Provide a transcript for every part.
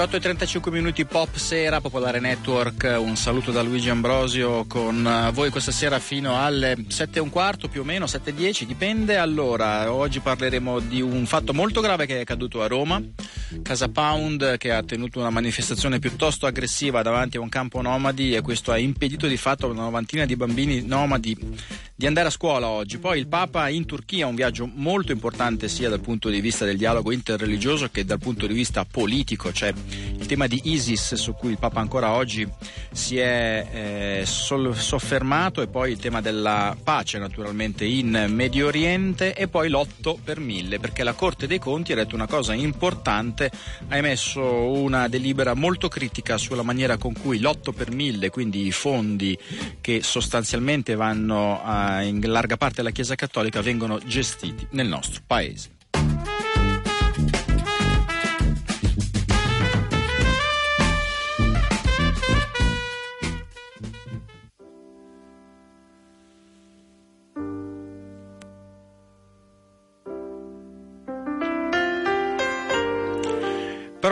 18 e 35 minuti pop sera, Popolare Network, un saluto da Luigi Ambrosio con eh, voi questa sera fino alle 7 e un quarto più o meno, 7 e 10, dipende. Allora, oggi parleremo di un fatto molto grave che è accaduto a Roma, Casa Pound che ha tenuto una manifestazione piuttosto aggressiva davanti a un campo nomadi e questo ha impedito di fatto a una novantina di bambini nomadi di andare a scuola oggi. Poi il Papa in Turchia, un viaggio molto importante sia dal punto di vista del dialogo interreligioso che dal punto di vista politico, cioè il tema di ISIS su cui il Papa ancora oggi si è eh, soffermato e poi il tema della pace naturalmente in Medio Oriente e poi l'otto per mille perché la Corte dei Conti ha detto una cosa importante, ha emesso una delibera molto critica sulla maniera con cui l'otto per mille, quindi i fondi che sostanzialmente vanno a in larga parte della Chiesa Cattolica vengono gestiti nel nostro paese.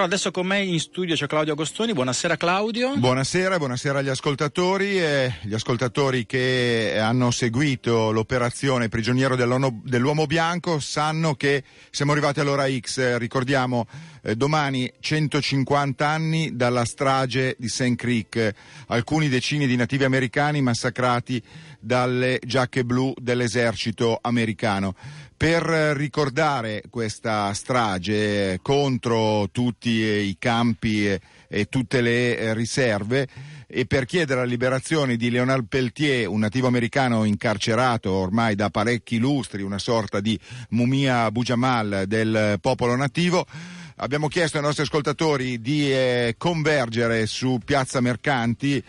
Adesso con me in studio c'è Claudio Agostoni. Buonasera Claudio. Buonasera, buonasera agli ascoltatori. Eh, gli ascoltatori che hanno seguito l'operazione Prigioniero dell'uomo bianco sanno che siamo arrivati all'ora X. Ricordiamo eh, domani 150 anni dalla strage di St. Creek, alcuni decine di nativi americani massacrati dalle giacche blu dell'esercito americano per ricordare questa strage contro tutti i campi e, tutte le riserve e per chiedere la liberazione di Leonard Peltier, un nativo americano incarcerato ormai da parecchi lustri, una sorta di mumia Bujamal del popolo nativo. Abbiamo chiesto ai nostri ascoltatori di eh, convergere su Piazza Mercanti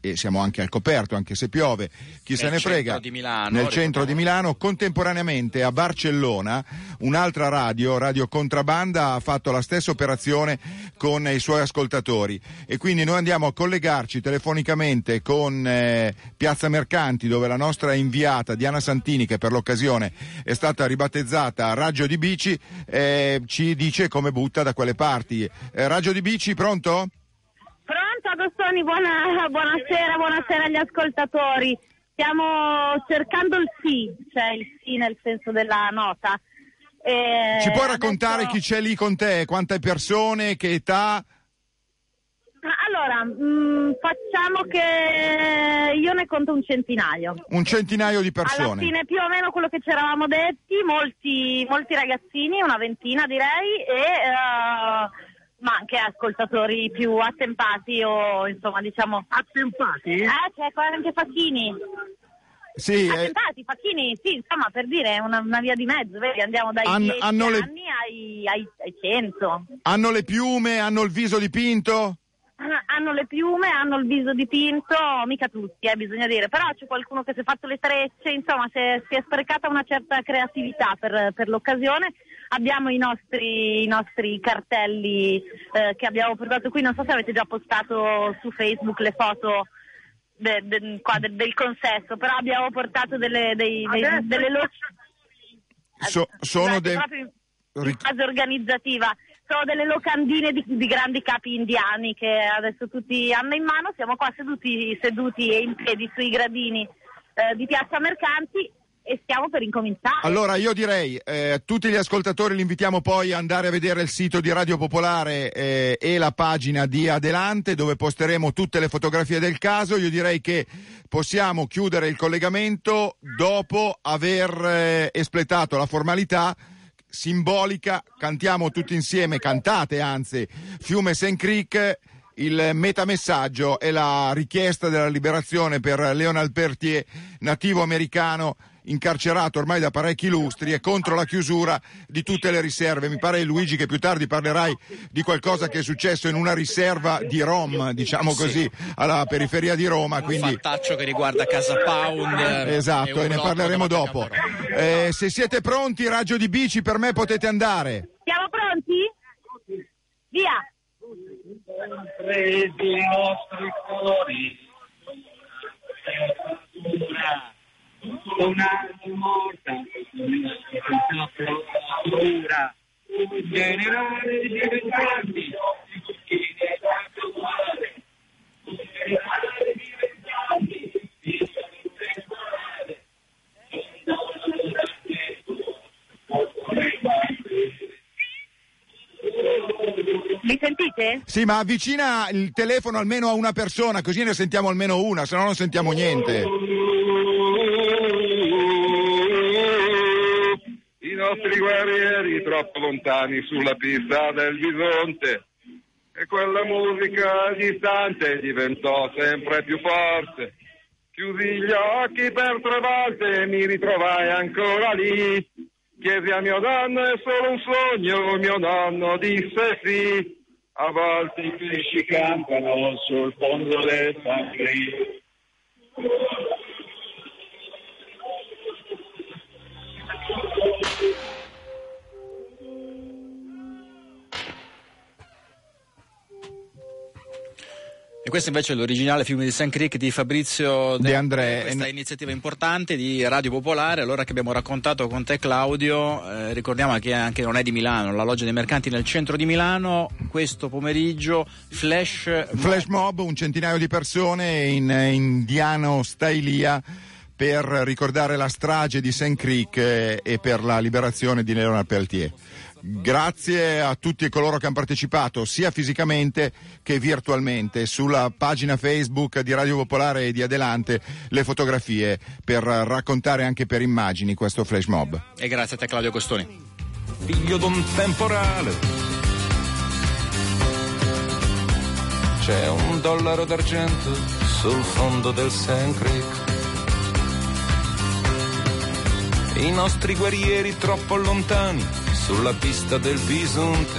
e siamo anche al coperto, anche se piove, chi nel se ne frega, Milano, nel centro di Milano. Contemporaneamente a Barcellona un'altra radio, Radio Contrabanda, ha fatto la stessa operazione con i suoi ascoltatori e quindi noi andiamo a collegarci telefonicamente con eh, Piazza Mercanti dove la nostra inviata Diana Santini, che per l'occasione è stata ribattezzata Raggio di Bici, eh, ci dice come butta da quelle parti. Eh, Raggio di Bici, pronto? Agostoni, buona, buonasera, buonasera agli ascoltatori. Stiamo cercando il sì, cioè il sì nel senso della nota. E Ci puoi raccontare adesso... chi c'è lì con te? Quante persone, che età? Allora, mh, mm, facciamo che io ne conto un centinaio. Un centinaio di persone. Alla fine più o meno quello che ci eravamo detti, molti, molti ragazzini, una ventina direi, e... Uh, ma anche ascoltatori più attempati o insomma diciamo attempati? Eh, c'è anche Facchini. Sì, eh. attempati, eh... Facchini, sì, insomma per dire una, una via di mezzo, vedi, andiamo dai An- 10 hanno anni le... ai, ai, ai 100. Hanno le piume, hanno il viso dipinto? Hanno le piume, hanno il viso dipinto, mica tutti, eh, bisogna dire, però c'è qualcuno che si è fatto le trecce, insomma si è, si è sprecata una certa creatività per, per l'occasione. Abbiamo i nostri, i nostri cartelli eh, che abbiamo portato qui, non so se avete già postato su Facebook le foto de, de, qua, de, del consesso, però abbiamo portato delle, dei, dei, delle luci. So, sono dei... fase organizzativa sono delle locandine di, di, grandi capi indiani che adesso tutti hanno in mano. Siamo qua seduti, seduti e in piedi sui gradini eh, di Piazza Mercanti e stiamo per incominciare. Allora io direi eh, tutti gli ascoltatori li invitiamo poi ad andare a vedere il sito di Radio Popolare eh, e la pagina di Adelante dove posteremo tutte le fotografie del caso. Io direi che possiamo chiudere il collegamento dopo aver eh, espletato la formalità simbolica, cantiamo tutti insieme, cantate anzi, Fiume St. Creek il metamessaggio e la richiesta della liberazione per Leonard Pertier, nativo americano incarcerato ormai da parecchi lustri e contro la chiusura di tutte le riserve. Mi pare Luigi che più tardi parlerai di qualcosa che è successo in una riserva di Rom, diciamo così, sì. alla periferia di Roma. Quindi... Un fattaccio che riguarda Casa Pound. Esatto, e, e ne parleremo dopo. Eh, se siete pronti, raggio di bici, per me potete andare. Siamo pronti? Via! Presi i nostri cuori una morta, una procura generale di vent'anni, che è stato uguale, generale di Mi sentite? Sì, ma avvicina il telefono almeno a una persona, così ne sentiamo almeno una, se no non sentiamo niente. Troppo lontani sulla pista del bisonte e quella musica distante diventò sempre più forte. Chiusi gli occhi per tre volte e mi ritrovai ancora lì. Chiesi a mio nonno è solo un sogno, mio nonno disse sì. A volte i pesci campano sul fondo del San E questo invece è l'originale film di San Creek di Fabrizio De André. Questa iniziativa importante di Radio Popolare, allora che abbiamo raccontato con te Claudio, eh, ricordiamo che anche non è di Milano, la loggia dei mercanti nel centro di Milano, questo pomeriggio flash... Flash mob, un centinaio di persone in indiano stailia per ricordare la strage di St. Creek eh, e per la liberazione di Leonard Peltier. Grazie a tutti coloro che hanno partecipato sia fisicamente che virtualmente sulla pagina Facebook di Radio Popolare e di Adelante le fotografie per raccontare anche per immagini questo flash mob. E grazie a te Claudio Costoni. Figlio d'un temporale. C'è un dollaro d'argento sul fondo del St. Creek. I nostri guerrieri troppo lontani sulla pista del bisonte.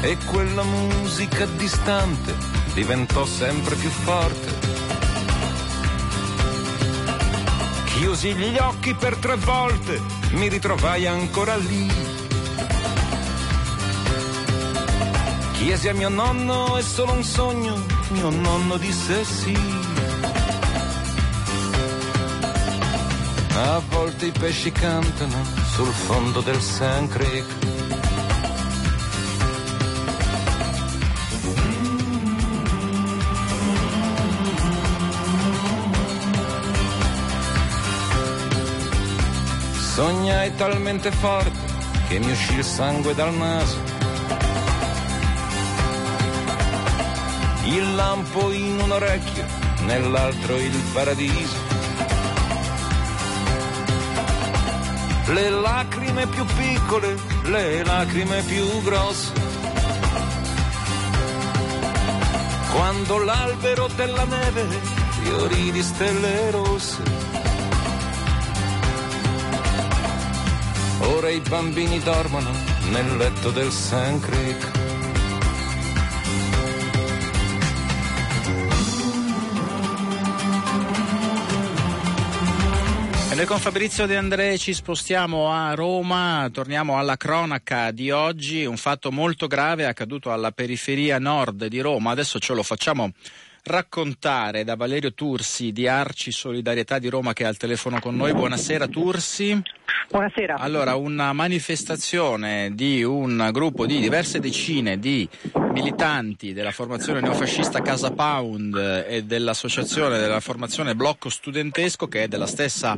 E quella musica distante diventò sempre più forte. Chiusi gli occhi per tre volte, mi ritrovai ancora lì. Chiesi a mio nonno, è solo un sogno, mio nonno disse sì. A volte i pesci cantano sul fondo del San Creek. Sognai talmente forte che mi uscì il sangue dal naso. Il lampo in un orecchio, nell'altro il paradiso. Le lacrime più piccole, le lacrime più grosse. Quando l'albero della neve fiorì di stelle rosse. Ora i bambini dormono nel letto del San Creek. Noi con Fabrizio De André ci spostiamo a Roma, torniamo alla cronaca di oggi, un fatto molto grave è accaduto alla periferia nord di Roma, adesso ce lo facciamo raccontare da Valerio Tursi di Arci Solidarietà di Roma che è al telefono con noi. Buonasera Tursi. Buonasera. Allora, una manifestazione di un gruppo di diverse decine di militanti della formazione neofascista Casa Pound e dell'associazione della formazione Blocco Studentesco che è della stessa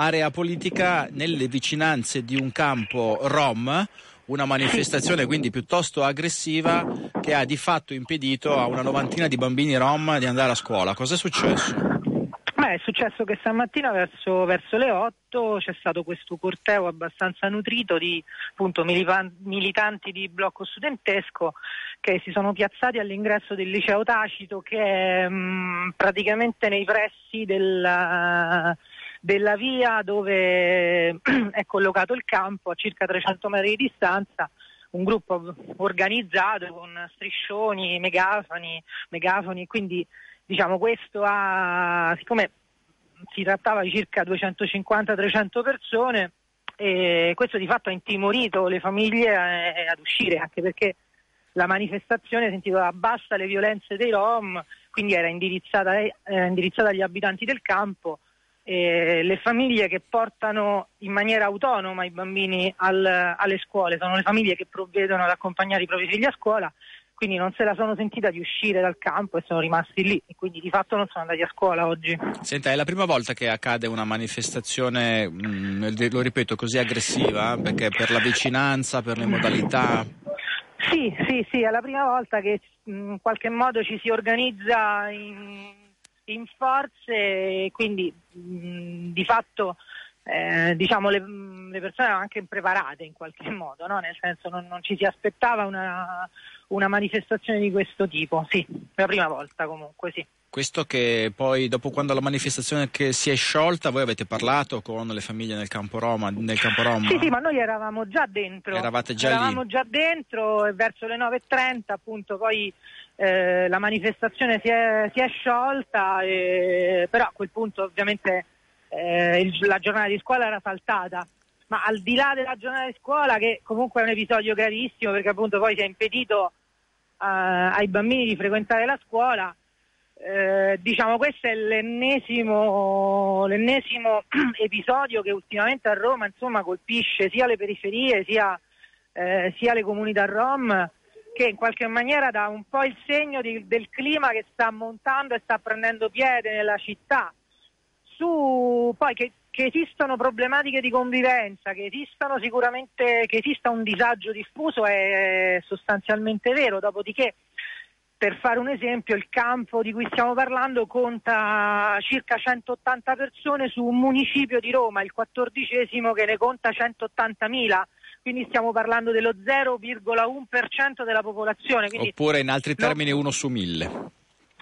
area politica nelle vicinanze di un campo Rom una manifestazione quindi piuttosto aggressiva che ha di fatto impedito a una novantina di bambini rom di andare a scuola. Cos'è successo? Beh, è successo che stamattina verso, verso, le 8 c'è stato questo corteo abbastanza nutrito di appunto, militanti di blocco studentesco che si sono piazzati all'ingresso del liceo Tacito che è mh, praticamente nei pressi della, della via dove è collocato il campo a circa 300 metri di distanza un gruppo organizzato con striscioni, megafoni, megafoni quindi diciamo questo ha, siccome si trattava di circa 250-300 persone, e questo di fatto ha intimorito le famiglie eh, ad uscire, anche perché la manifestazione si intitola Basta le violenze dei Rom, quindi era indirizzata, eh, indirizzata agli abitanti del campo. Eh, le famiglie che portano in maniera autonoma i bambini al, alle scuole sono le famiglie che provvedono ad accompagnare i propri figli a scuola quindi non se la sono sentita di uscire dal campo e sono rimasti lì e quindi di fatto non sono andati a scuola oggi. Senta, è la prima volta che accade una manifestazione, mh, lo ripeto, così aggressiva? Perché per la vicinanza, per le modalità? Sì, sì, sì, è la prima volta che in qualche modo ci si organizza in, in forze e quindi mh, di fatto eh, diciamo le, le, persone erano anche impreparate in qualche modo, no? nel senso non, non ci si aspettava una, una, manifestazione di questo tipo, sì, la prima volta comunque sì. Questo che poi dopo quando la manifestazione si è sciolta voi avete parlato con le famiglie nel campo Roma? Nel campo Roma? Sì, sì, ma noi eravamo già dentro. Eravate già eravamo lì? già dentro e verso le 9.30 appunto poi eh, la manifestazione si è, si è sciolta, e, però a quel punto ovviamente eh, il, la giornata di scuola era saltata. Ma al di là della giornata di scuola, che comunque è un episodio gravissimo perché appunto poi si è impedito uh, ai bambini di frequentare la scuola, eh, diciamo questo è l'ennesimo, l'ennesimo, episodio che ultimamente a Roma insomma, colpisce sia le periferie sia, eh, sia, le comunità rom che in qualche maniera dà un po' il segno di, del clima che sta montando e sta prendendo piede nella città. Su poi che, che esistono problematiche di convivenza, che esistano sicuramente che esista un disagio diffuso è sostanzialmente vero, dopodiché per fare un esempio, il campo di cui stiamo parlando conta circa 180 persone su un municipio di Roma, il quattordicesimo che ne conta 180.000, quindi stiamo parlando dello 0,1% della popolazione. Quindi Oppure in altri termini no, uno su mille.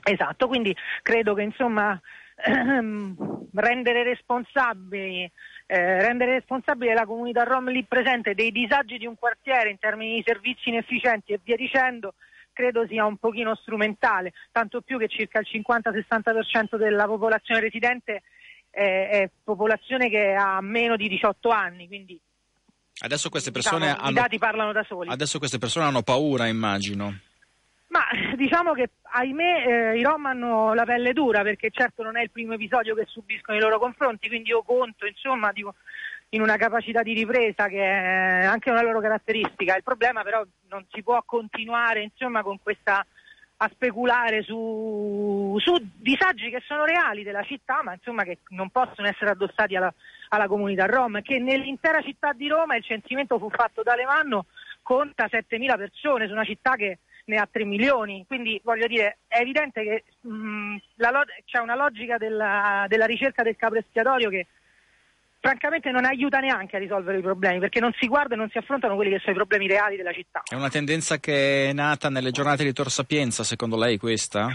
Esatto, quindi credo che insomma ehm, rendere responsabili eh, rendere responsabile la comunità rom lì presente dei disagi di un quartiere in termini di servizi inefficienti e via dicendo credo sia un pochino strumentale, tanto più che circa il 50-60% della popolazione residente è, è, popolazione che ha meno di 18 anni, quindi adesso queste persone diciamo, hanno, i dati parlano da soli. Adesso queste persone hanno paura, immagino. Ma diciamo che ahimè eh, i Rom hanno la pelle dura perché certo non è il primo episodio che subiscono nei loro confronti, quindi io conto insomma di, in una capacità di ripresa che è anche una loro caratteristica. Il problema però non si può continuare insomma con questa a speculare su, su, disagi che sono reali della città, ma insomma che non possono essere addossati alla, alla comunità rom, che nell'intera città di Roma il censimento fu fatto da Lemanno, conta 7.000 persone su una città che ne ha 3 milioni, quindi voglio dire è evidente che mh, lo- c'è una logica della, della, ricerca del capro espiatorio che francamente non aiuta neanche a risolvere i problemi perché non si guarda e non si affrontano quelli che sono i problemi reali della città. È una tendenza che è nata nelle giornate di Tor Sapienza, secondo lei questa?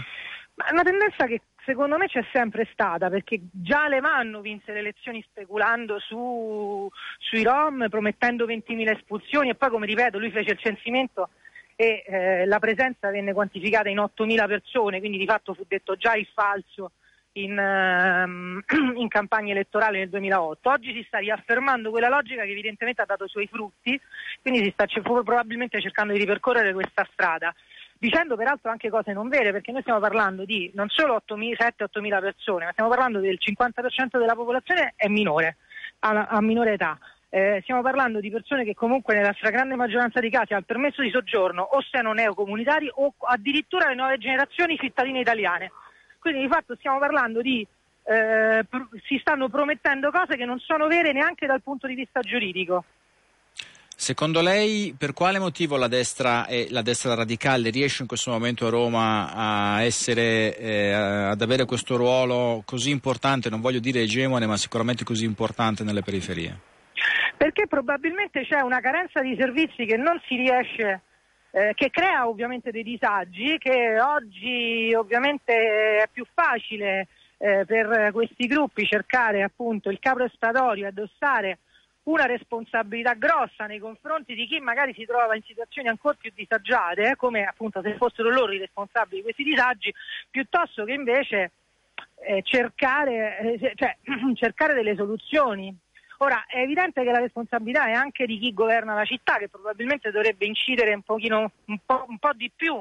Ma è una tendenza che secondo me c'è sempre stata perché già Lemanno vinse le elezioni speculando su, sui Rom, promettendo 20.000 espulsioni e poi come ripeto lui fece il censimento e eh, la presenza venne quantificata in 8.000 persone, quindi di fatto fu detto già il falso in, um, in, campagna elettorale nel 2008. Oggi si sta riaffermando quella logica che evidentemente ha dato i suoi frutti, quindi si sta probabilmente cercando di ripercorrere questa strada, dicendo peraltro anche cose non vere, perché noi stiamo parlando di non solo 7-8.000 persone, ma stiamo parlando del 50% della popolazione è minore, a, a minore età. Eh, stiamo parlando di persone che comunque nella stragrande maggioranza dei casi hanno il permesso di soggiorno o siano neocomunitari o addirittura le nuove generazioni cittadine italiane. Quindi di fatto stiamo parlando di eh, pr- si stanno promettendo cose che non sono vere neanche dal punto di vista giuridico. Secondo lei per quale motivo la destra e la destra radicale riesce in questo momento a Roma a essere, eh, ad avere questo ruolo così importante, non voglio dire egemone, ma sicuramente così importante nelle periferie? Perché probabilmente c'è una carenza di servizi che non si riesce, eh, che crea ovviamente dei disagi, che oggi ovviamente è più facile eh, per questi gruppi cercare appunto il capro espiatorio addossare una responsabilità grossa nei confronti di chi magari si trova in situazioni ancora più disagiate, eh, come appunto se fossero loro i responsabili di questi disagi, piuttosto che invece eh, cercare, eh, cioè, cercare delle soluzioni. Ora è evidente che la responsabilità è anche di chi governa la città, che probabilmente dovrebbe incidere un, pochino, un, po', un po' di più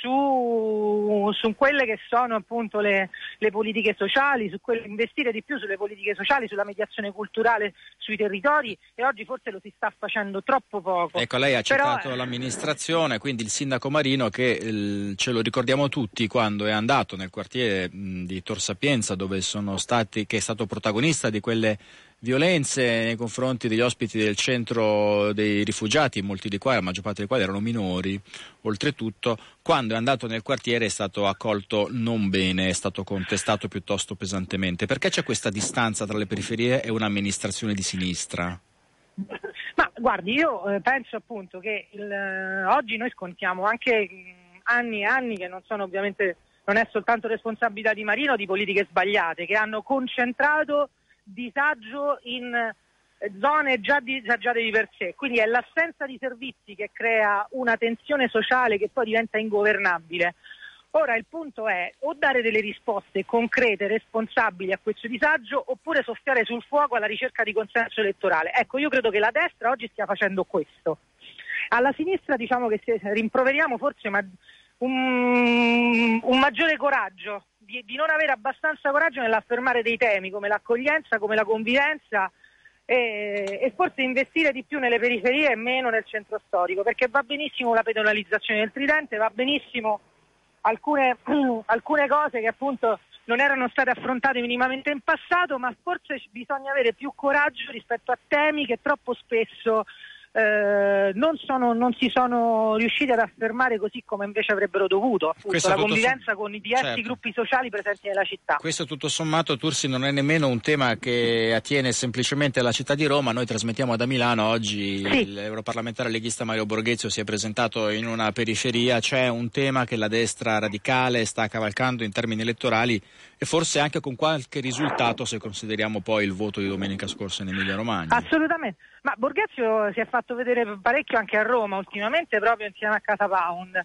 su, su quelle che sono appunto le, le politiche sociali, su quelle, investire di più sulle politiche sociali, sulla mediazione culturale sui territori e oggi forse lo si sta facendo troppo poco. Ecco, lei ha Però, citato eh, l'amministrazione, quindi il sindaco Marino che il- ce lo ricordiamo tutti quando è andato nel quartiere mh, di Tor Sapienza dove sono stati, che è stato protagonista di quelle violenze nei confronti degli ospiti del centro dei rifugiati, molti di quali, la maggior parte dei quali erano minori, oltretutto, quando è andato nel quartiere è stato accolto non bene, è stato contestato piuttosto pesantemente. Perché c'è questa distanza tra le periferie e un'amministrazione di sinistra? Ma guardi, io eh, penso appunto che il, eh, oggi noi scontiamo anche mh, anni e anni che non sono ovviamente, non è soltanto responsabilità di Marino, di politiche sbagliate, che hanno concentrato disagio in eh, zone già disagiate di per sé. Quindi è l'assenza di servizi che crea una tensione sociale che poi diventa ingovernabile. Ora il punto è o dare delle risposte concrete, responsabili a questo disagio, oppure soffiare sul fuoco alla ricerca di consenso elettorale. Ecco, io credo che la destra oggi stia facendo questo. Alla sinistra diciamo che rimproveriamo forse un, un maggiore coraggio, di, di non avere abbastanza coraggio nell'affermare dei temi come l'accoglienza, come la convivenza e, e forse investire di più nelle periferie e meno nel centro storico, perché va benissimo la pedonalizzazione del tridente, va benissimo alcune, alcune cose che appunto non erano state affrontate minimamente in passato, ma forse bisogna avere più coraggio rispetto a temi che troppo spesso eh, non, sono- non si sono riusciti ad affermare così come invece avrebbero dovuto, appunto, la convivenza som- con i diversi certo. gruppi sociali presenti nella città. Questo tutto sommato, Tursi, non è nemmeno un tema che attiene semplicemente alla città di Roma. Noi trasmettiamo da Milano. Oggi Sì. l'europarlamentare leghista Mario Borghezio si è presentato in una periferia. C'è un tema che la destra radicale sta cavalcando in termini elettorali e forse anche con qualche risultato se consideriamo poi il voto di domenica scorsa in Emilia Romagna. Assolutamente, ma Borghezio si è fatto vedere parecchio anche a Roma ultimamente proprio insieme a Casa Pound.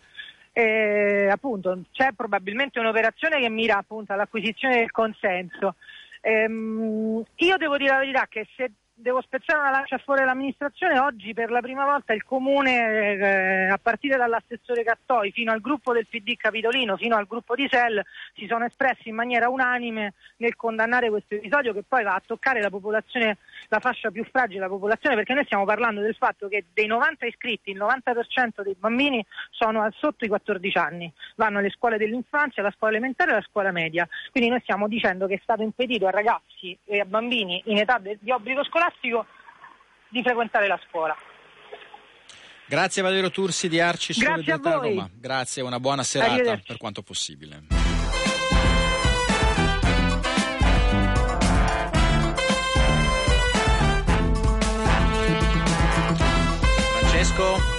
Eh, appunto, c'è probabilmente un'operazione che mira appunto all'acquisizione del consenso. Ehm, io devo dire la verità che se devo spezzare una lancia fuori dall'amministrazione, oggi per la prima volta il comune, eh, a partire dall'assessore Cattoi fino al gruppo del PD Capitolino, fino al gruppo di SEL, si sono espressi in maniera unanime nel condannare questo episodio che poi va a toccare la popolazione, la fascia più fragile della popolazione, perché noi stiamo parlando del fatto che dei 90 iscritti il 90% dei bambini sono sotto i 14 anni, vanno alle scuole dell'infanzia, alla scuola elementare e alla scuola media. Quindi noi stiamo dicendo che è stato impedito a ragazzi e a bambini in età di obbligo scolastico di frequentare la scuola. Grazie Valerio Tursi di Arci Grazie a. Roma. Grazie e una buona serata per quanto possibile. Francesco?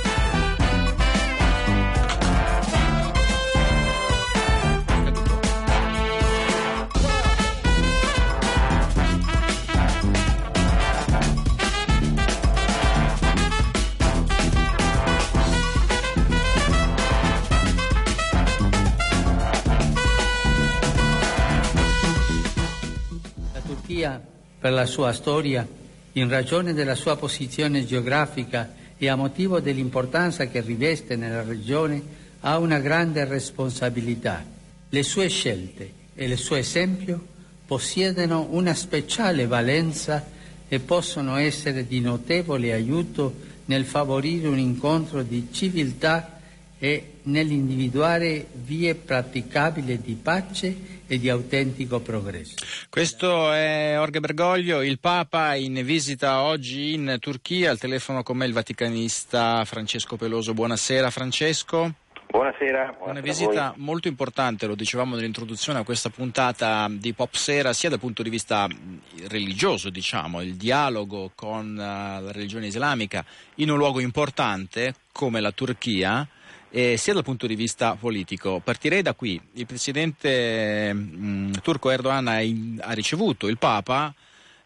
Per la sua storia, in ragione della sua posizione geografica e a motivo dell'importanza che riveste nella regione, ha una grande responsabilità. Le sue scelte e il suo esempio possiedono una speciale valenza e possono essere di notevole aiuto nel favorire un incontro di civiltà e nell'individuare vie praticabili di pace e di autentico progresso. Questo è Orge Bergoglio, il Papa in visita oggi in Turchia, al telefono con me il vaticanista Francesco Peloso. Buonasera Francesco. Buonasera. Una buonasera a visita voi. molto importante, lo dicevamo nell'introduzione a questa puntata di Pop Sera, sia dal punto di vista mh, religioso, diciamo, il dialogo con eh, la religione islamica in un luogo importante come la Turchia, e sia dal punto di vista politico. Partirei da qui. Il presidente mh, turco Erdogan ha, in- ha ricevuto il Papa.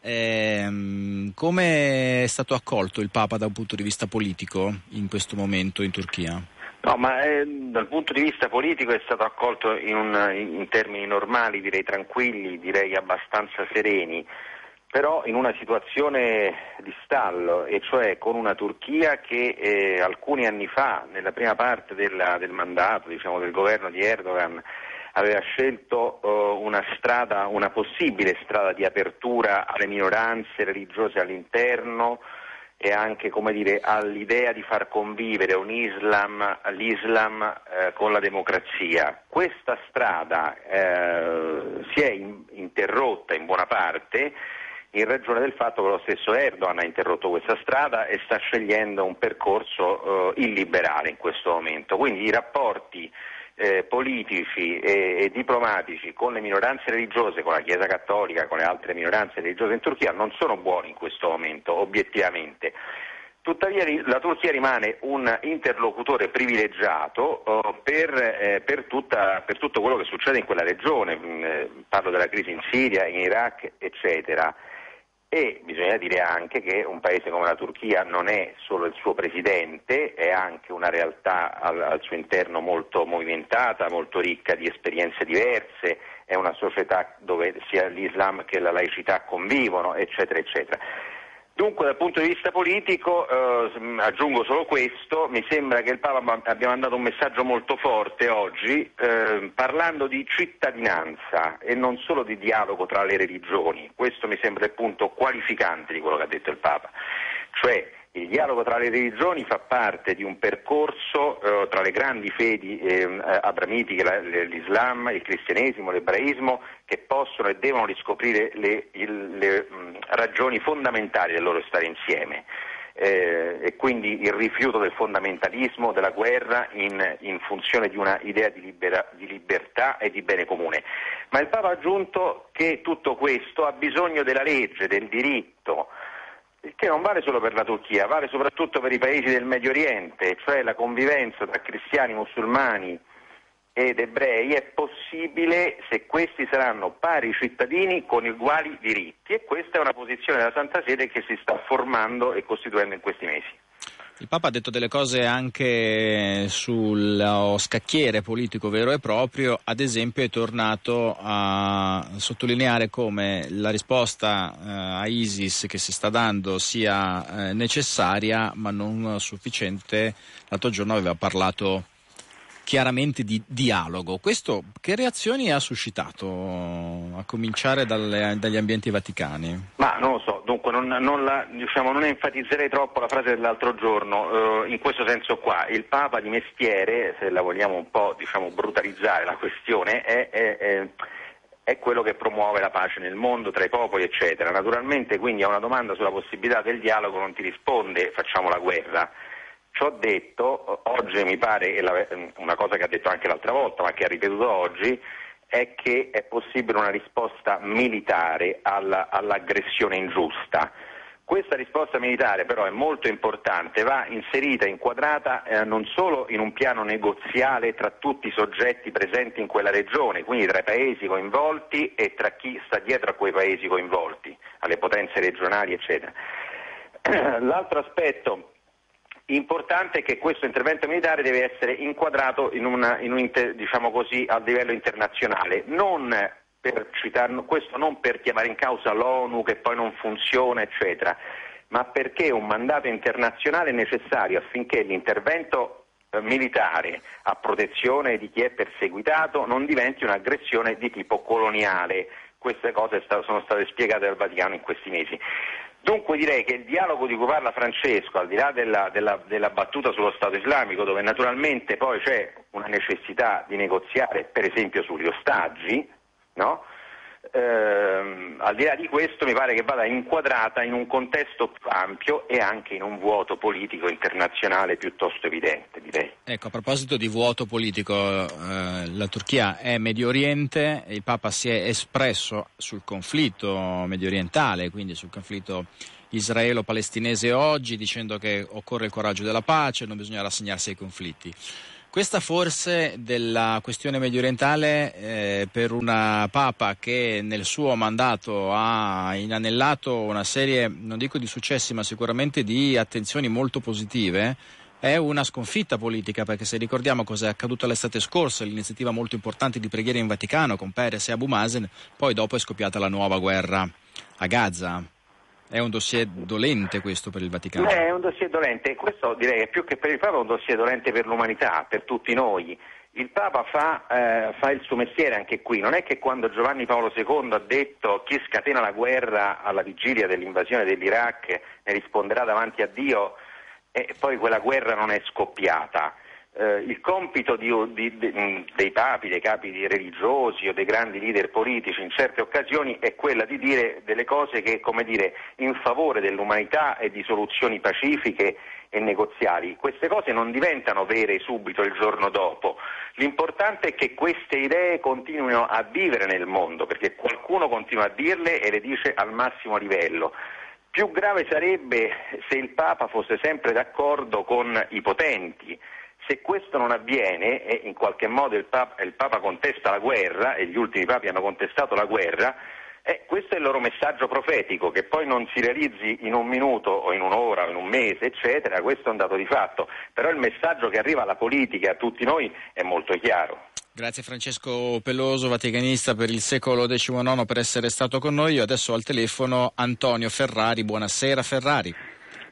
Ehm, come è stato accolto il Papa da un punto di vista politico in questo momento in Turchia? No, ma eh, dal punto di vista politico è stato accolto in, un- in termini normali, direi tranquilli, direi abbastanza sereni. Però in una situazione di stallo, e cioè con una Turchia che eh, alcuni anni fa, nella prima parte della, del mandato diciamo, del governo di Erdogan, aveva scelto uh, una strada, una possibile strada di apertura alle minoranze religiose all'interno e anche dire, all'idea di far convivere un Islam, l'Islam eh, con la democrazia. Questa strada eh, si è in, interrotta in buona parte in ragione del fatto che lo stesso Erdogan ha interrotto questa strada e sta scegliendo un percorso eh, illiberale in questo momento. Quindi i rapporti eh, politici e, e, diplomatici con le minoranze religiose, con la Chiesa Cattolica, con le altre minoranze religiose in Turchia non sono buoni in questo momento, obiettivamente. Tuttavia la Turchia rimane un interlocutore privilegiato uh, per, eh, per, tutta, per, tutto quello che succede in quella regione, mm, eh, parlo della crisi in Siria, in Iraq, eccetera e bisogna dire anche che un paese come la Turchia non è solo il suo presidente, è anche una realtà al, al, suo interno molto movimentata, molto ricca di esperienze diverse, è una società dove sia l'Islam che la laicità convivono, eccetera, eccetera. Dunque dal punto di vista politico, eh, aggiungo solo questo, mi sembra che il Papa abbia mandato un messaggio molto forte oggi eh, parlando di cittadinanza e non solo di dialogo tra le religioni, questo mi sembra il punto qualificante di quello che ha detto il Papa, cioè il dialogo tra le religioni fa parte di un percorso eh, tra le grandi fedi eh, abramitiche, la, l'Islam, il cristianesimo, l'ebraismo, che possono e devono riscoprire le, il, le mh, ragioni fondamentali del loro stare insieme. Eh, e quindi il rifiuto del fondamentalismo, della guerra in, in funzione di una idea di, libera, di, libertà e di bene comune. Ma il Papa ha aggiunto che tutto questo ha bisogno della legge, del diritto, il che non vale solo per la Turchia, vale soprattutto per i paesi del Medio Oriente, cioè la convivenza tra cristiani, musulmani ed ebrei è possibile se questi saranno pari cittadini con uguali diritti e questa è una posizione della Santa Sede che si sta formando e costituendo in questi mesi. Il Papa ha detto delle cose anche sullo scacchiere politico vero e proprio, ad esempio è tornato a sottolineare come la risposta eh, a ISIS che si sta dando sia eh, necessaria ma non sufficiente. L'altro giorno aveva parlato chiaramente di dialogo. Questo che reazioni ha suscitato, a cominciare dalle, dagli ambienti vaticani? Ma non lo so, dunque non, non, la, diciamo, non enfatizzerei troppo la frase dell'altro giorno, eh, in questo senso qua, il Papa di mestiere, se la vogliamo un po' diciamo, brutalizzare la questione, è, è, è è quello che promuove la pace nel mondo, tra i popoli, eccetera. Naturalmente quindi a una domanda sulla possibilità del dialogo non ti risponde facciamo la guerra, Ciò detto, oggi mi pare, una cosa che ha detto anche l'altra volta, ma che ha ripetuto oggi, è che è possibile una risposta militare alla, all'aggressione ingiusta. Questa risposta militare però è molto importante, va inserita, inquadrata eh, non solo in un piano negoziale tra tutti i soggetti presenti in quella regione, quindi tra i paesi coinvolti e tra chi sta dietro a quei paesi coinvolti, alle potenze regionali, eccetera. L'altro aspetto Importante è che questo intervento militare deve essere inquadrato in una, in un, diciamo così, a livello internazionale, non per citar, questo non per chiamare in causa l'ONU che poi non funziona, eccetera, ma perché un mandato internazionale è necessario affinché l'intervento eh, militare a protezione di chi è perseguitato non diventi un'aggressione di tipo coloniale. Queste cose sono state spiegate dal Vaticano in questi mesi. Dunque direi che il dialogo di cui parla Francesco, al di là della, della, della, battuta sullo Stato islamico, dove naturalmente poi c'è una necessità di negoziare per esempio sugli ostaggi, no? Ehm, al di là di questo mi pare che vada inquadrata in un contesto più ampio e anche in un vuoto politico internazionale piuttosto evidente, direi. Ecco, a proposito di vuoto politico, eh, la Turchia è Medio Oriente, il Papa si è espresso sul conflitto medio orientale, quindi sul conflitto israelo-palestinese oggi, dicendo che occorre il coraggio della pace, non bisogna rassegnarsi ai conflitti. Questa forse della questione medio orientale eh, per una Papa che nel suo mandato ha inanellato una serie, non dico di successi, ma sicuramente di attenzioni molto positive, è una sconfitta politica perché se ricordiamo cosa è accaduto l'estate scorsa, l'iniziativa molto importante di preghiera in Vaticano con Peres e Abu Mazen, poi dopo è scoppiata la nuova guerra a Gaza. È un dossier dolente questo per il Vaticano. Beh, è un dossier dolente, questo direi che più che per il Papa è un dossier dolente per l'umanità, per tutti noi. Il Papa fa, eh, fa, il suo mestiere anche qui, non è che quando Giovanni Paolo II ha detto chi scatena la guerra alla vigilia dell'invasione dell'Iraq ne risponderà davanti a Dio e poi quella guerra non è scoppiata eh, il compito di, di, di, dei papi, dei capi religiosi o dei grandi leader politici in certe occasioni è quella di dire delle cose che, come dire, in favore dell'umanità e di soluzioni pacifiche e negoziali. Queste cose non diventano vere subito il giorno dopo. L'importante è che queste idee continuino a vivere nel mondo, perché qualcuno continua a dirle e le dice al massimo livello. Più grave sarebbe se il Papa fosse sempre d'accordo con i potenti, se questo non avviene e in qualche modo il Papa, il Papa contesta la guerra e gli ultimi papi hanno contestato la guerra, eh, questo è il loro messaggio profetico, che poi non si realizzi in un minuto o in un'ora o in un mese, eccetera, questo è un dato di fatto, però il messaggio che arriva alla politica e a tutti noi è molto chiaro. Grazie Francesco Peloso, vaticanista per il secolo XIX, per essere stato con noi. Io adesso al telefono Antonio Ferrari. Buonasera Ferrari.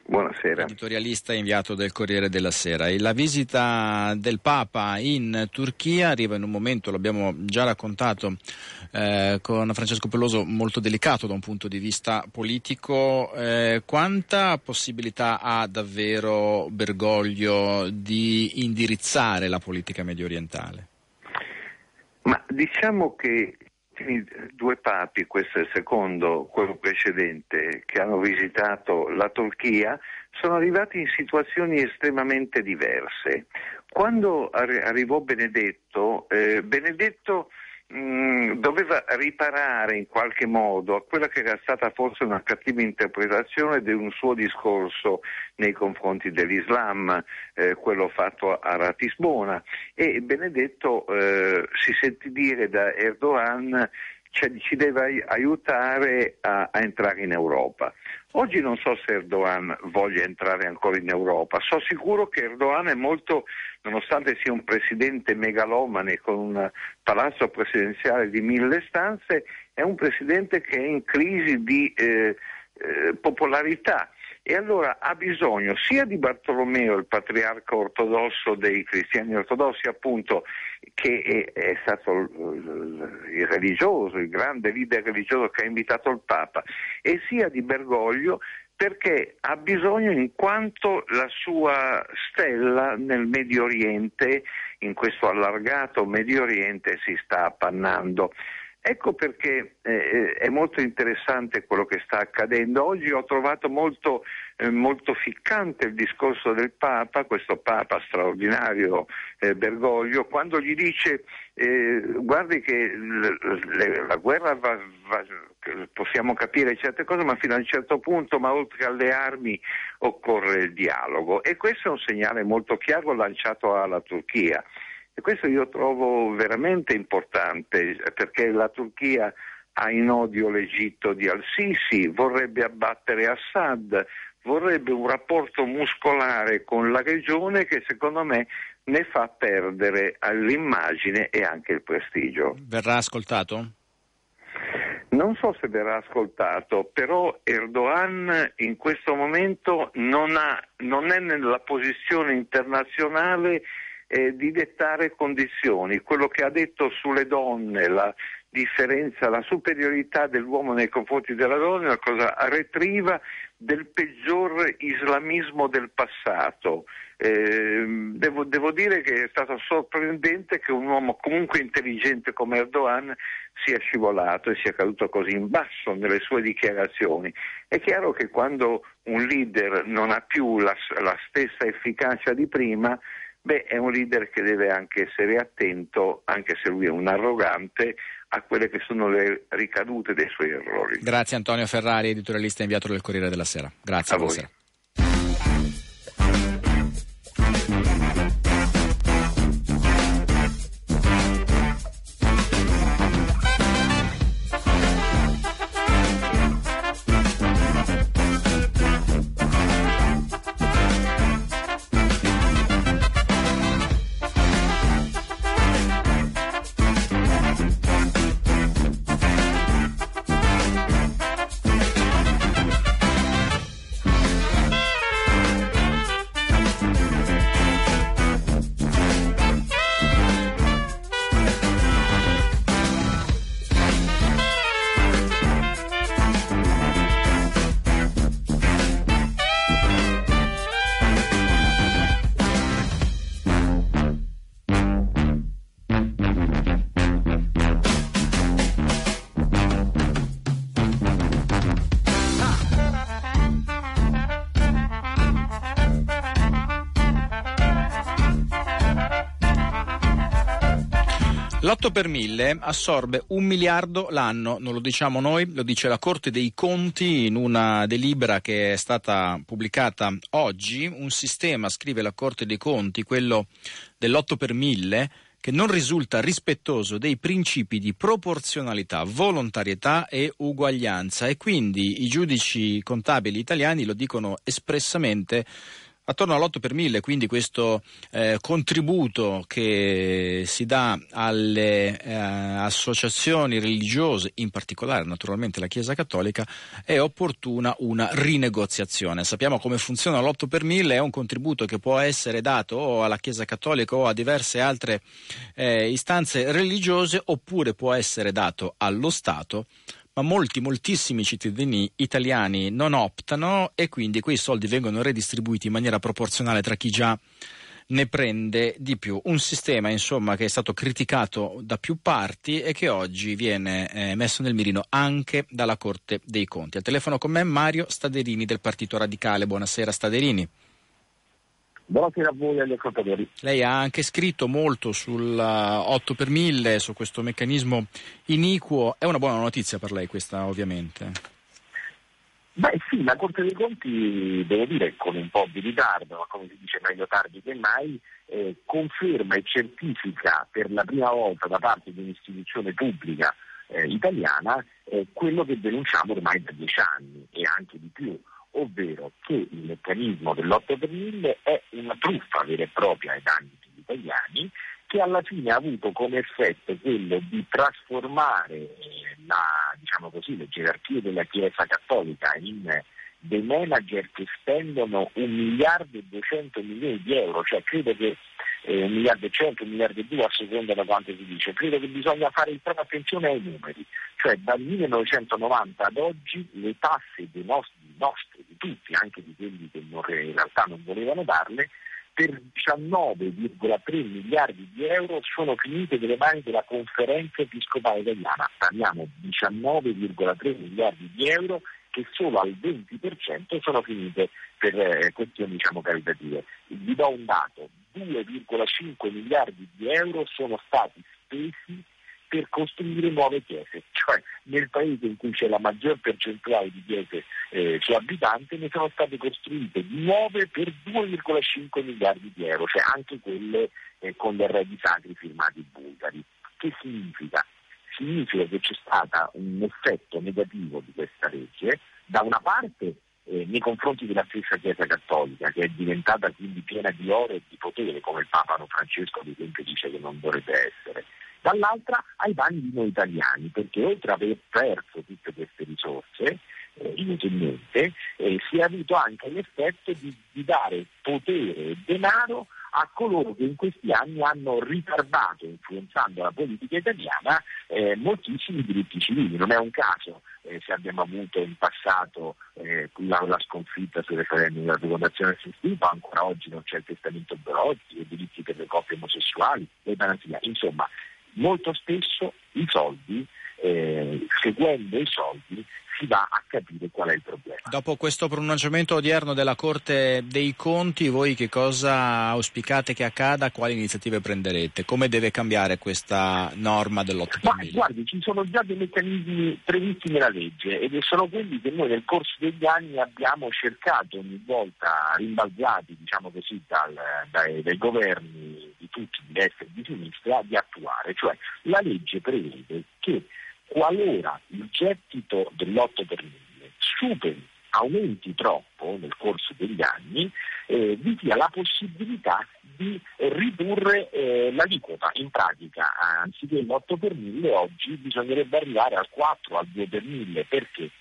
Buonasera. Editorialista inviato del Corriere della Sera. E la visita del Papa in Turchia arriva in un momento, l'abbiamo già raccontato eh, con Francesco Peloso, molto delicato da un punto di vista politico. Eh, quanta possibilità ha davvero Bergoglio di indirizzare la politica medio orientale? Ma diciamo che ultimi due papi, questo è il secondo, quello precedente, che hanno visitato la Turchia, sono arrivati in situazioni estremamente diverse. Quando arrivò Benedetto, eh, Benedetto mm, doveva riparare in qualche modo a quella che era stata forse una cattiva interpretazione di un suo discorso nei confronti dell'Islam, eh, quello fatto a Ratisbona. E Benedetto eh, si sentì dire da Erdogan cioè, ci deve aiutare a, a, entrare in Europa. Oggi non so se Erdogan voglia entrare ancora in Europa, so sicuro che Erdogan è molto, nonostante sia un presidente megalomane con un palazzo presidenziale di mille stanze, è un presidente che è in crisi di eh, eh, popolarità e allora ha bisogno sia di Bartolomeo, il patriarca ortodosso dei cristiani ortodossi, appunto, che è, è stato il religioso, il grande leader religioso che ha invitato il Papa, e sia di Bergoglio perché ha bisogno in quanto la sua stella nel Medio Oriente, in questo allargato Medio Oriente, si sta appannando. Ecco perché eh, è molto interessante quello che sta accadendo. Oggi ho trovato molto, eh, molto ficcante il discorso del Papa, questo Papa straordinario eh, Bergoglio, quando gli dice eh, guardi che l- l- la guerra va, va, possiamo capire certe cose, ma fino a un certo punto, ma oltre alle armi occorre il dialogo. E questo è un segnale molto chiaro lanciato alla Turchia. E questo io trovo veramente importante perché la Turchia ha in odio l'Egitto di Al-Sisi, vorrebbe abbattere Assad, vorrebbe un rapporto muscolare con la regione che secondo me ne fa perdere l'immagine e anche il prestigio. Verrà ascoltato? Non so se verrà ascoltato, però Erdogan in questo momento non, ha, non è nella posizione internazionale eh, di dettare condizioni. Quello che ha detto sulle donne, la differenza, la superiorità dell'uomo nei confronti della donna è una cosa retriva del peggior islamismo del passato. Eh, devo, devo, dire che è stato sorprendente che un uomo comunque intelligente come Erdogan sia scivolato e sia caduto così in basso nelle sue dichiarazioni. È chiaro che quando un leader non ha più la, la stessa efficacia di prima, Beh, è un leader che deve anche essere attento, anche se lui è un arrogante, a quelle che sono le ricadute dei suoi errori. Grazie Antonio Ferrari, editorialista inviato del Corriere della Sera. Grazie. A buonasera. voi. L'8 per 1000 assorbe un miliardo l'anno, non lo diciamo noi, lo dice la Corte dei Conti in una delibera che è stata pubblicata oggi. Un sistema, scrive la Corte dei Conti, quello dell'8 per 1000, che non risulta rispettoso dei principi di proporzionalità, volontarietà e uguaglianza e quindi i giudici contabili italiani lo dicono espressamente attorno all'8 per 1000, quindi questo eh, contributo che si dà alle eh, associazioni religiose, in particolare naturalmente la Chiesa Cattolica, è opportuna una rinegoziazione. Sappiamo come funziona l'8 per 1000, è un contributo che può essere dato o alla Chiesa Cattolica o a diverse altre eh, istanze religiose oppure può essere dato allo Stato ma molti, moltissimi cittadini italiani non optano e quindi quei soldi vengono redistribuiti in maniera proporzionale tra chi già ne prende di più. Un sistema, insomma, che è stato criticato da più parti e che oggi viene eh, messo nel mirino anche dalla Corte dei Conti. Al telefono con me Mario Staderini del Partito Radicale. Buonasera Staderini. Buonasera a voi e agli ascoltatori. Lei ha anche scritto molto sul 8 per 1000, su questo meccanismo iniquo. È una buona notizia per lei questa, ovviamente. Beh sì, la Corte dei Conti, devo dire, con un po' di ritardo, ma come si dice meglio tardi che mai, eh, conferma e certifica per la prima volta da parte di un'istituzione pubblica eh, italiana eh, quello che denunciamo ormai da dieci anni e anche di più ovvero che il meccanismo dell'8 per 1000 è una truffa vera e propria ai danni degli italiani che alla fine ha avuto come effetto quello di trasformare la, diciamo così, le gerarchie della Chiesa Cattolica in dei manager che spendono un miliardo e 200 milioni di euro, cioè credo che eh, un miliardo e cento, un miliardo e due a seconda da quanto si dice, credo che bisogna fare proprio attenzione ai numeri, cioè dal 1990 ad oggi le tasse dei nostri, nostri di tutti, anche di quelli che in realtà non volevano darle, per 19,3 miliardi di euro sono finite nelle mani della conferenza episcopale italiana. Parliamo di 19,3 miliardi di euro che solo al 20% sono finite per eh, questioni diciamo, caritative. Vi do un dato, 2,5 miliardi di euro sono stati spesi per costruire nuove chiese, cioè nel paese in cui c'è la maggior percentuale di chiese eh, su abitante ne sono state costruite nuove per 2,5 miliardi di euro, cioè anche quelle eh, con gli arredi sacri firmati bulgari. Che significa? Significa che c'è stato un effetto negativo di questa legge, da una parte eh, nei confronti della stessa Chiesa Cattolica, che è diventata quindi piena di oro e di potere, come il Papa Francesco ad esempio dice che non dovrebbe essere dall'altra ai danni di noi italiani, perché oltre ad aver perso tutte queste risorse, eh, inutilmente, eh, si è avuto anche l'effetto di, di dare potere e denaro a coloro che in questi anni hanno ritardato, influenzando la politica italiana, eh, moltissimi diritti civili. Non è un caso eh, se abbiamo avuto in passato eh, la, la, sconfitta sul referendum della fecondazione assistita, ancora oggi non c'è il testamento Brotti, i diritti per le coppie omosessuali, l'eutanasia. Insomma, molto spesso i soldi, eh, seguendo i soldi, si va a capire qual è il problema. Dopo questo pronunciamento odierno della Corte dei Conti, voi che cosa auspicate che accada? Quali iniziative prenderete? Come deve cambiare questa norma dell'8 Ma guardi, ci sono già dei meccanismi previsti nella legge ed sono quelli che noi nel corso degli anni abbiamo cercato ogni volta, rimbalzati diciamo così, dal, dai, dai governi di tutti, di destra e di sinistra, di attuare. Cioè la legge prevede che qualora il gettito dell'8 per mille superi, aumenti troppo nel corso degli anni, eh, vi sia la possibilità di ridurre eh, l'aliquota. In pratica, anziché l'8 per mille, oggi bisognerebbe arrivare al 4, al 2 per mille. Perché?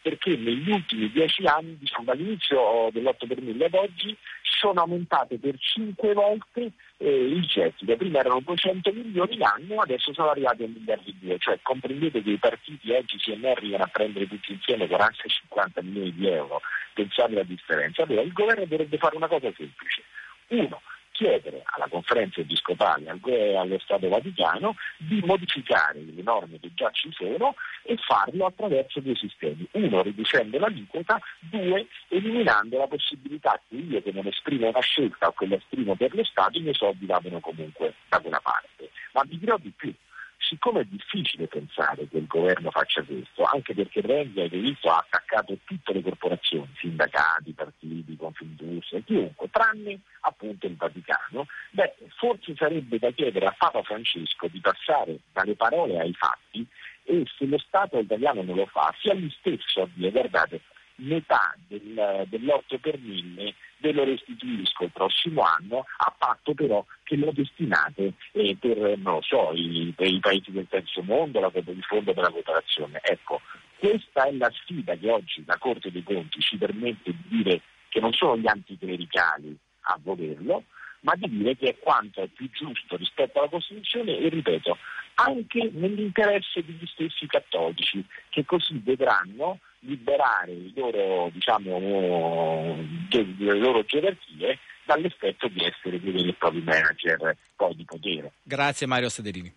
Perché negli ultimi dieci anni, diciamo, dall'inizio dell'8 per mille ad oggi, sono aumentate per 5 volte eh, il gettito. Prima erano 200 milioni l'anno, adesso sono arrivati a miliardi di euro. Cioè comprendete che i partiti oggi si arrivano a prendere tutti insieme 40-50 milioni di euro. Pensate alla differenza. Allora il governo dovrebbe fare una cosa semplice. Uno, chiedere alla conferenza episcopale e allo Stato Vaticano di modificare le norme che già ci sono e farlo attraverso due sistemi. Uno, riducendo l'aliquota, due, eliminando la possibilità che io che non esprimo una scelta o che la esprimo per lo Stato, i miei soldi vadano comunque da quella parte. Ma vi dirò di più. Siccome è difficile pensare che il governo faccia questo, anche perché Renzi, avete visto, ha attaccato tutte le corporazioni, sindacati, partiti, Confindustria, chiunque, tranne appunto il Vaticano, beh, forse sarebbe da chiedere a Papa Francesco di passare dalle parole ai fatti e se lo Stato italiano non lo fa, sia lui stesso a dire guardate, metà del, dell'8 per 1000 ve lo restituisco il prossimo anno, a patto però che lo destinate eh, per, so, i, per, i, paesi del terzo mondo, la, il fondo per la cooperazione. Ecco, questa è la sfida che oggi la Corte dei Conti ci permette di dire che non sono gli anticlericali a volerlo, ma di dire che è quanto è più giusto rispetto alla Costituzione e ripeto, anche nell'interesse degli stessi cattolici, che così vedranno liberare loro, diciamo, le loro gerarchie dall'effetto di essere dei veri e propri manager poi di potere. Grazie Mario Sederini.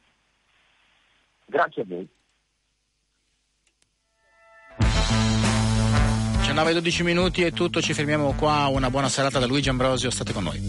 Grazie a voi. 19 12 minuti è tutto, ci fermiamo qua. Una buona serata da Luigi Ambrosio, state con noi.